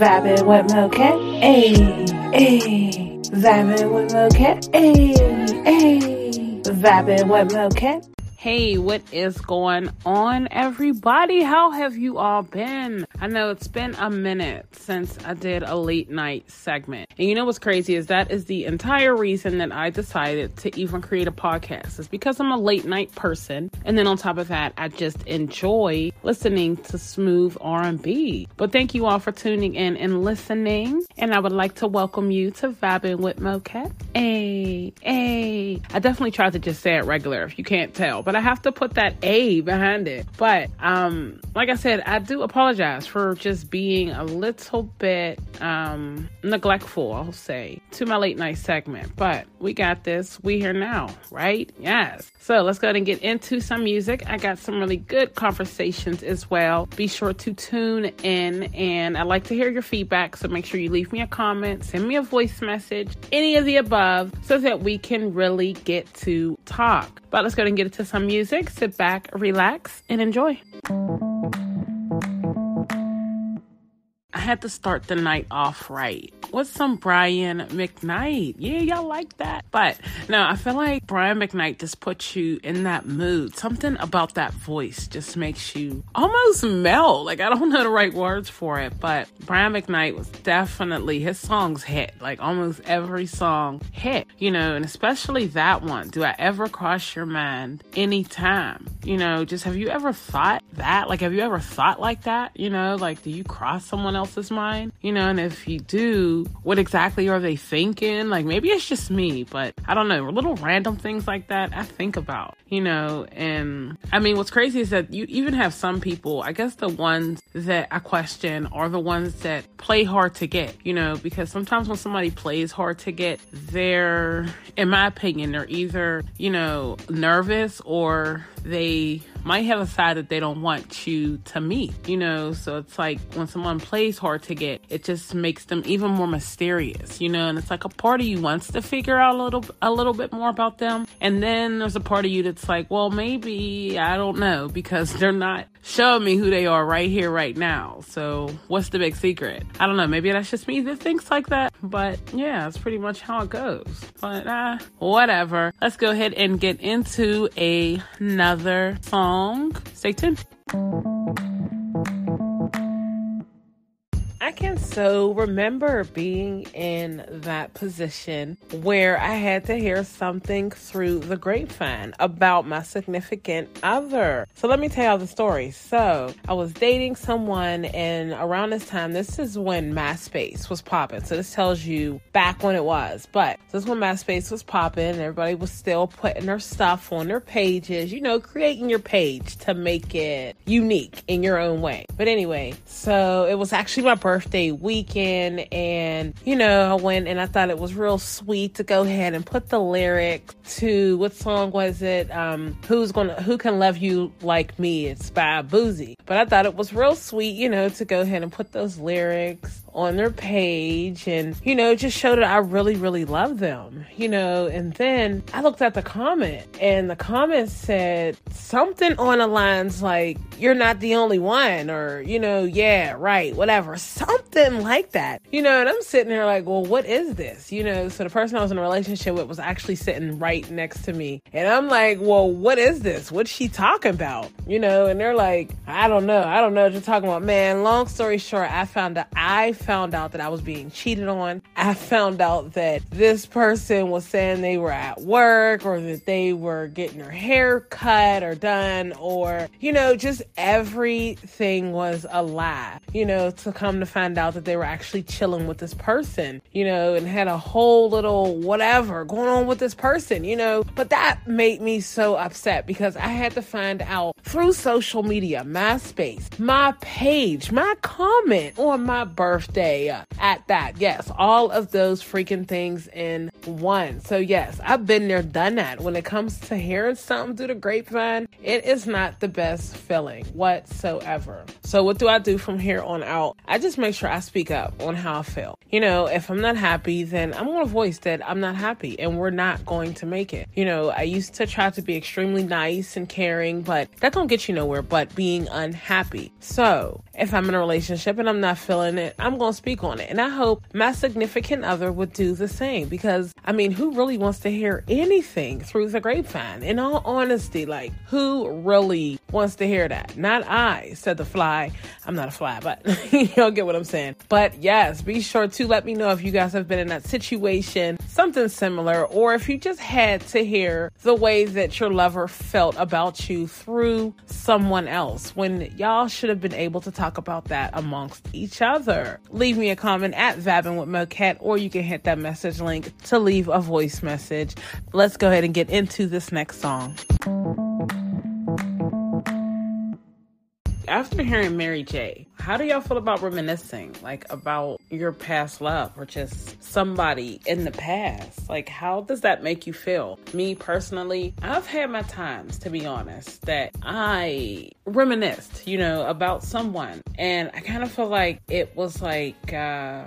Vibing with Moket, ayy, ayy. Vibing with Moket, ayy, ayy. Vibing with Moket. Hey, what is going on, everybody? How have you all been? I know it's been a minute since I did a late night segment. And you know what's crazy is that is the entire reason that I decided to even create a podcast. Is because I'm a late night person. And then on top of that, I just enjoy listening to smooth R&B. But thank you all for tuning in and listening. And I would like to welcome you to Vibing with Moket. Hey, hey. I definitely tried to just say it regular if you can't tell but I have to put that A behind it. But um, like I said, I do apologize for just being a little bit um, neglectful, I'll say, to my late night segment. But we got this. We here now, right? Yes. So let's go ahead and get into some music. I got some really good conversations as well. Be sure to tune in, and I'd like to hear your feedback. So make sure you leave me a comment, send me a voice message, any of the above, so that we can really get to talk. But let's go ahead and get into some music. Sit back, relax, and enjoy. I had to start the night off right with some Brian McKnight. Yeah, y'all like that? But no, I feel like Brian McKnight just puts you in that mood. Something about that voice just makes you almost melt. Like, I don't know the right words for it, but Brian McKnight was definitely, his songs hit. Like, almost every song hit, you know, and especially that one. Do I ever cross your mind anytime? You know, just have you ever thought that? Like, have you ever thought like that? You know, like, do you cross someone else's mind? You know, and if you do, what exactly are they thinking? Like maybe it's just me, but I don't know. Little random things like that I think about, you know. And I mean, what's crazy is that you even have some people, I guess the ones that I question are the ones that play hard to get, you know, because sometimes when somebody plays hard to get, they're, in my opinion, they're either, you know, nervous or they might have a side that they don't want you to meet, you know? So it's like when someone plays hard to get, it just makes them even more mysterious, you know? And it's like a part of you wants to figure out a little, a little bit more about them. And then there's a part of you that's like, well, maybe, I don't know, because they're not showing me who they are right here, right now. So what's the big secret? I don't know. Maybe that's just me that thinks like that. But yeah, that's pretty much how it goes. But uh, whatever. Let's go ahead and get into another song. Stay tuned. I can so remember being in that position where I had to hear something through the grapevine about my significant other. So let me tell y'all the story. So I was dating someone, and around this time, this is when MySpace was popping. So this tells you back when it was. But this is when MySpace was popping, and everybody was still putting their stuff on their pages, you know, creating your page to make it unique in your own way. But anyway, so it was actually my birthday birthday weekend and you know I went and I thought it was real sweet to go ahead and put the lyric to what song was it um who's gonna who can love you like me it's by Boozy. but I thought it was real sweet you know to go ahead and put those lyrics on their page and, you know, just showed that I really, really love them, you know. And then I looked at the comment and the comment said something on the lines like, you're not the only one, or, you know, yeah, right, whatever, something like that, you know. And I'm sitting there like, well, what is this, you know? So the person I was in a relationship with was actually sitting right next to me. And I'm like, well, what is this? What's she talking about, you know? And they're like, I don't know, I don't know what you're talking about, man. Long story short, I found out I found out that I was being cheated on. I found out that this person was saying they were at work or that they were getting their hair cut or done or, you know, just everything was a lie, you know, to come to find out that they were actually chilling with this person, you know, and had a whole little whatever going on with this person, you know. But that made me so upset because I had to find out through social media, MySpace, my page, my comment on my birthday birthday uh, at that. Yes, all of those freaking things in one. So, yes, I've been there, done that. When it comes to hearing something through the grapevine, it is not the best feeling whatsoever. So, what do I do from here on out? I just make sure I speak up on how I feel. You know, if I'm not happy, then I'm going to voice that I'm not happy and we're not going to make it. You know, I used to try to be extremely nice and caring, but that don't get you nowhere but being unhappy. So, if I'm in a relationship and I'm not feeling it, I'm going to speak on it. And I hope my significant other would do the same because, I mean, who really wants to hear anything through the grapevine? In all honesty, like, who really wants to hear that? Not I, said the fly. I'm not a fly, but you'll get what I'm saying. But yes, be sure to let me know if you guys have been in that situation, something similar, or if you just had to hear the way that your lover felt about you through someone else when y'all should have been able to talk about that amongst each other. Leave me a comment at Vibing with Moket, or you can hit that message link to leave a voice message. Let's go ahead and get into this next song. After hearing Mary J, how do y'all feel about reminiscing, like about your past love or just somebody in the past? Like, how does that make you feel? Me personally, I've had my times, to be honest, that I reminisced, you know, about someone, and I kind of feel like it was like, uh,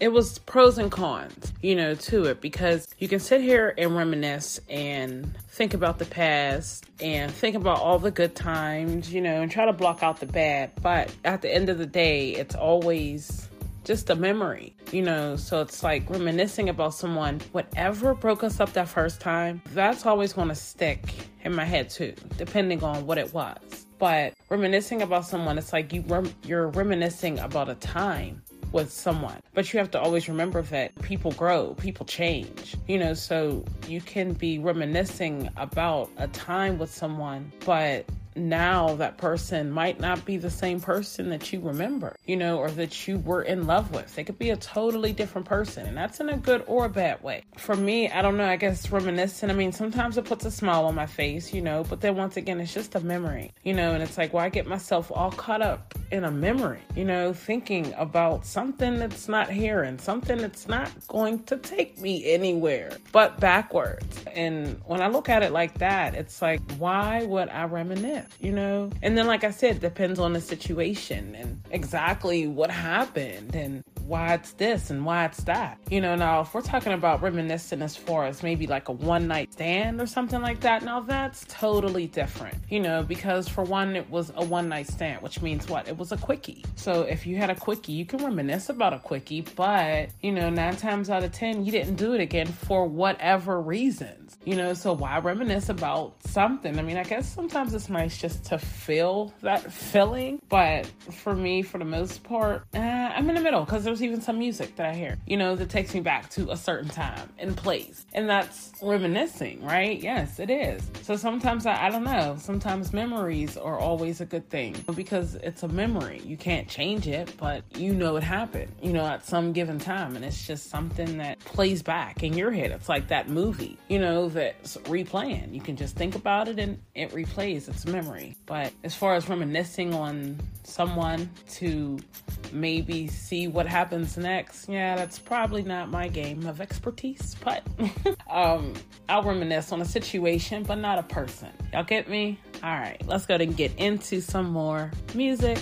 it was pros and cons, you know, to it because you can sit here and reminisce and think about the past and think about all the good times, you know, and try to block out the bad. But at the end of the day, it's always just a memory, you know. So it's like reminiscing about someone, whatever broke us up that first time, that's always going to stick in my head too, depending on what it was. But reminiscing about someone, it's like you rem- you're reminiscing about a time with someone. But you have to always remember that people grow, people change, you know, so you can be reminiscing about a time with someone, but now that person might not be the same person that you remember, you know, or that you were in love with. They could be a totally different person, and that's in a good or a bad way. For me, I don't know, I guess reminiscing, I mean, sometimes it puts a smile on my face, you know, but then once again, it's just a memory, you know, and it's like, well, I get myself all caught up in a memory, you know, thinking about something that's not here and something that's not going to take me anywhere but backwards. And when I look at it like that, it's like, why would I reminisce? You know? And then, like I said, depends on the situation and exactly what happened and why it's this and why it's that. You know, now if we're talking about reminiscing as far as maybe like a one night stand or something like that, now that's totally different, you know, because for one, it was a one night stand, which means what? It was a quickie. So if you had a quickie, you can reminisce about a quickie, but, you know, nine times out of 10, you didn't do it again for whatever reasons, you know, so why reminisce about something? I mean, I guess sometimes it's nice just to feel that feeling, but for me, for the most part, eh, I'm in the middle because there's even some music that I hear, you know, that takes me back to a certain time and place. And that's reminiscing, right? Yes, it is. So sometimes I, I don't know, sometimes memories are always a good thing because it's a memory. You can't change it, but you know it happened, you know, at some given time. And it's just something that plays back in your head. It's like that movie, you know, that's replaying. You can just think about it and it replays. It's memory. But as far as reminiscing on someone to maybe see what happens next. Yeah, that's probably not my game of expertise, but um, I'll reminisce on a situation, but not a person. Y'all get me? All right, let's go and get into some more music.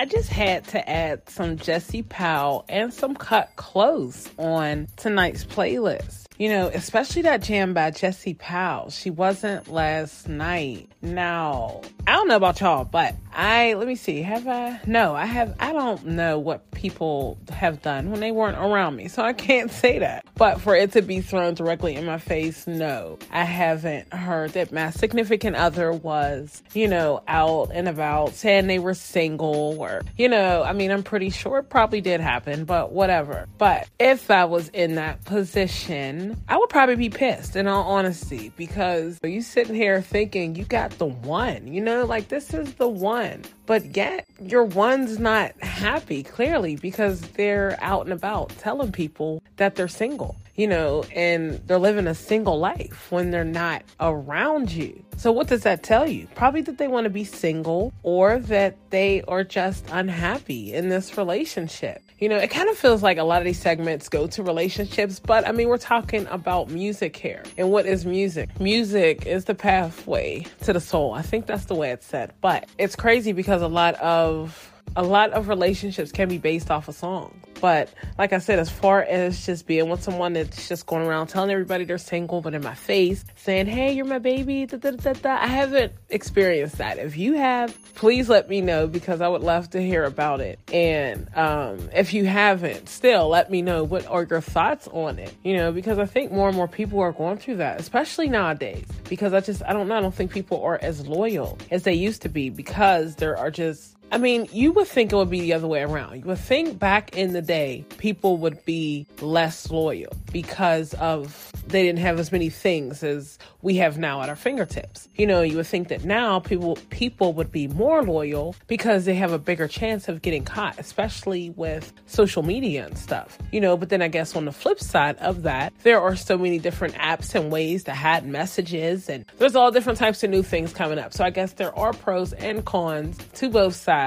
I just had to add some Jesse Powell and some Kut Klose on tonight's playlist. You know, especially that jam by Jesse Powell. She wasn't last night. Now, I don't know about y'all, but I let me see. Have I? No, I have. I don't know what people have done when they weren't around me, so I can't say that. But for it to be thrown directly in my face, no, I haven't heard that my significant other was, you know, out and about saying they were single or, you know, I mean, I'm pretty sure it probably did happen, but whatever. But if I was in that position, I would probably be pissed in all honesty because you sitting here thinking you got the one, you know, like this is the one. But yet your one's not happy, clearly, because they're out and about telling people that they're single, you know, and they're living a single life when they're not around you. So, what does that tell you? Probably that they want to be single or that they are just unhappy in this relationship. You know, it kind of feels like a lot of these segments go to relationships, but I mean, we're talking about music here. And what is music? Music is the pathway to the soul. I think that's the way it's said. But it's crazy because a lot of a lot of relationships can be based off a song. But like I said, as far as just being with someone that's just going around telling everybody they're single, but in my face saying, "Hey, you're my baby," da, da, da, da, I haven't experienced that. If you have, please let me know because I would love to hear about it. And um, if you haven't, still let me know what are your thoughts on it. You know, because I think more and more people are going through that, especially nowadays. Because I just, I don't know, I don't think people are as loyal as they used to be because there are just I mean, you would think it would be the other way around. You would think back in the day, people would be less loyal because of they didn't have as many things as we have now at our fingertips. You know, you would think that now people people would be more loyal because they have a bigger chance of getting caught, especially with social media and stuff. You know, but then I guess on the flip side of that, there are so many different apps and ways to hide messages and there's all different types of new things coming up. So I guess there are pros and cons to both sides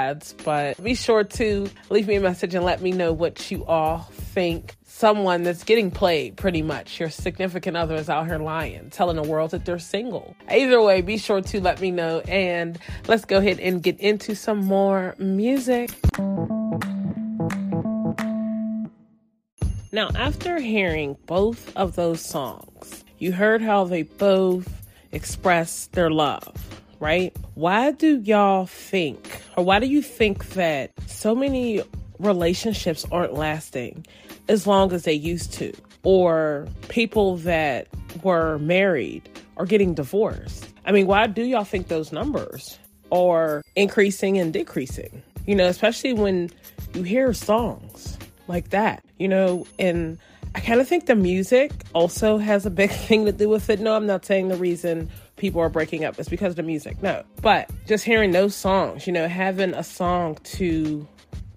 but be sure to leave me a message and let me know what you all think someone that's getting played pretty much. Your significant other is out here lying, telling the world that they're single. Either way, be sure to let me know and let's go ahead and get into some more music. Now, after hearing both of those songs, you heard how they both express their love right? Why do y'all think, or why do you think that so many relationships aren't lasting as long as they used to? Or people that were married are getting divorced? I mean, why do y'all think those numbers are increasing and decreasing? You know, especially when you hear songs like that, you know, and I kind of think the music also has a big thing to do with it. No, I'm not saying the reason people are breaking up. It's because of the music. No. But just hearing those songs, you know, having a song to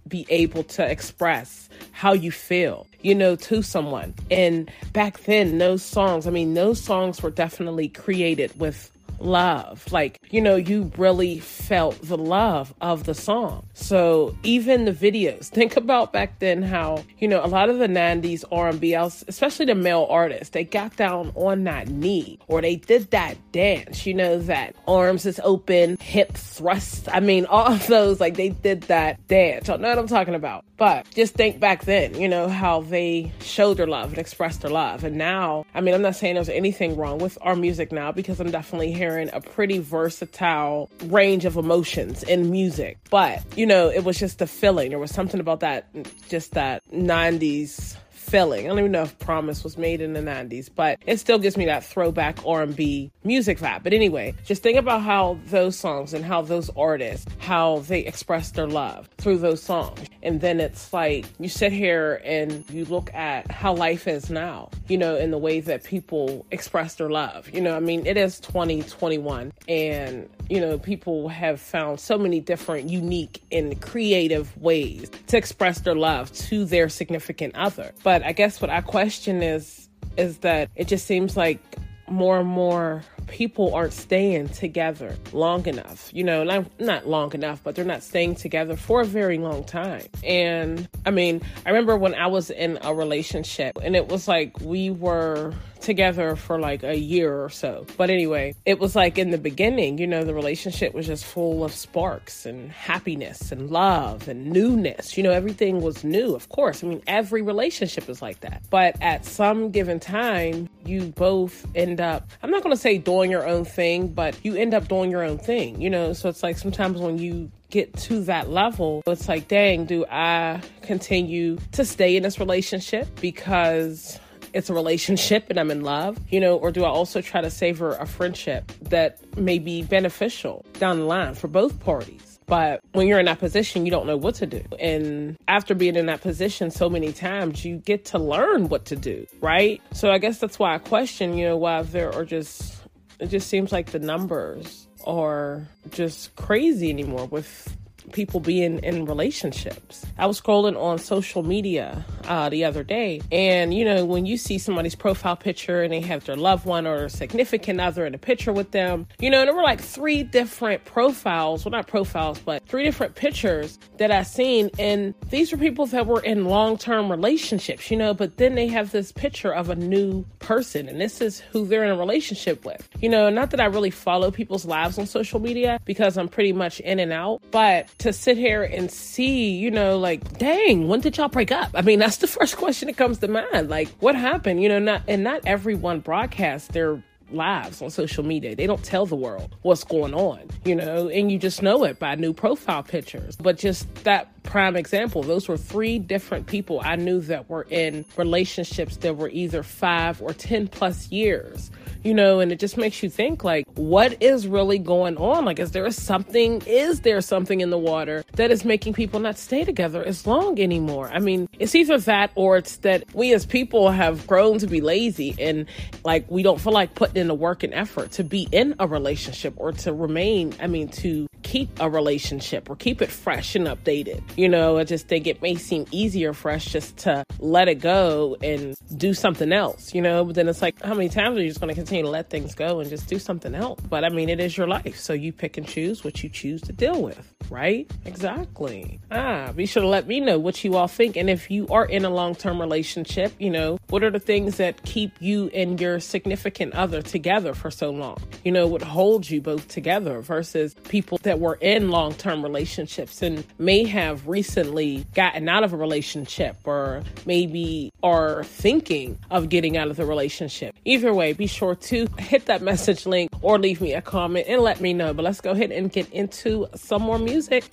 be able to express how you feel, you know, to someone. And back then, those songs, I mean, those songs were definitely created with love. Like, you know, you really felt the love of the song. So even the videos, think about back then how, you know, a lot of the 90s R&B, especially the male artists, they got down on that knee or they did that dance, you know, that arms is open, hip thrust. I mean, all of those, like they did that dance. I know what I'm talking about. But just think back then, you know, how they showed their love and expressed their love. And now, I mean, I'm not saying there's anything wrong with our music now because I'm definitely hearing a pretty versatile range of emotions in music. But, you know, it was just the feeling. There was something about that, just that 90s feeling. I don't even know if Promise was made in the 90s, but it still gives me that throwback R&B music vibe. But anyway, just think about how those songs and how those artists, how they express their love through those songs. And then it's like you sit here and you look at how life is now, you know, in the way that people express their love. You know, I mean, it is 2021 and, you know, people have found so many different unique and creative ways to express their love to their significant other. But I guess what I question is is that it just seems like more and more people aren't staying together long enough. You know, not, not long enough, but they're not staying together for a very long time. And I mean, I remember when I was in a relationship and it was like we were together for like a year or so. But anyway, it was like in the beginning, you know, the relationship was just full of sparks and happiness and love and newness. You know, everything was new, of course. I mean, every relationship is like that. But at some given time, you both end up, I'm not going to say doing your own thing, but you end up doing your own thing, you know? So it's like sometimes when you get to that level, it's like, dang, do I continue to stay in this relationship because it's a relationship and I'm in love, you know, or do I also try to savor a friendship that may be beneficial down the line for both parties? But when you're in that position, you don't know what to do. And after being in that position so many times, you get to learn what to do, right? So I guess that's why I question, you know, why there are just, it just seems like the numbers are just crazy anymore with people being in relationships. I was scrolling on social media uh, the other day, and you know, when you see somebody's profile picture and they have their loved one or significant other in a picture with them, you know, there were like three different profiles well, not profiles, but three different pictures that I seen, and these were people that were in long term relationships, you know, but then they have this picture of a new person, and this is who they're in a relationship with. You know, not that I really follow people's lives on social media because I'm pretty much in and out, but to sit here and see, you know, like, dang, when did y'all break up? I mean, that's the first question that comes to mind. Like, what happened? You know, not and not everyone broadcasts their lives on social media. They don't tell the world what's going on, you know, and you just know it by new profile pictures. But just that prime example, those were three different people I knew that were in relationships that were either five or 10 plus years you know, and it just makes you think like, what is really going on? Like, is there something, is there something in the water that is making people not stay together as long anymore? I mean, it's either that or it's that we as people have grown to be lazy and like we don't feel like putting in the work and effort to be in a relationship or to remain, I mean, to keep a relationship or keep it fresh and updated. You know, I just think it may seem easier for us just to let it go and do something else, you know, but then it's like, how many times are you just going to continue? to let things go and just do something else. But I mean, it is your life. So you pick and choose what you choose to deal with, right? Exactly. Ah, be sure to let me know what you all think. And if you are in a long term relationship, you know, what are the things that keep you and your significant other together for so long? You know, what holds you both together versus people that were in long term relationships and may have recently gotten out of a relationship or maybe are thinking of getting out of the relationship. Either way, be sure to hit that message link or leave me a comment and let me know. But let's go ahead and get into some more music.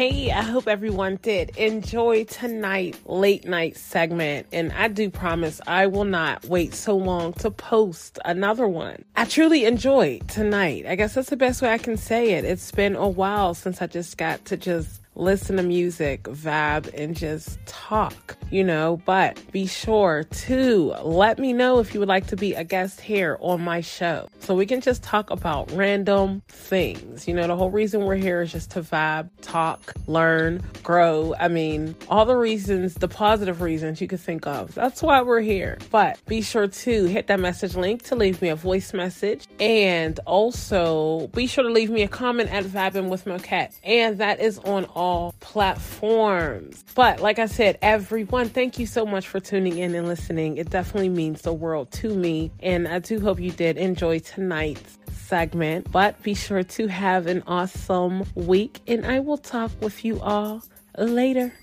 Hey, I hope everyone did enjoy tonight late night segment. And I do promise I will not wait so long to post another one. I truly enjoyed tonight. I guess that's the best way I can say it. It's been a while since I just got to just listen to music, vibe, and just talk, you know. But be sure to let me know if you would like to be a guest here on my show so we can just talk about random things. You know, the whole reason we're here is just to vibe, talk, learn, grow. I mean, all the reasons, the positive reasons you could think of. That's why we're here. But be sure to hit that message link to leave me a voice message and also be sure to leave me a comment at Vibing with Moket. And that is on all platforms. But like I said, everyone, thank you so much for tuning in and listening. It definitely means the world to me. And I do hope you did enjoy tonight's segment. But be sure to have an awesome week, and I will talk with you all later.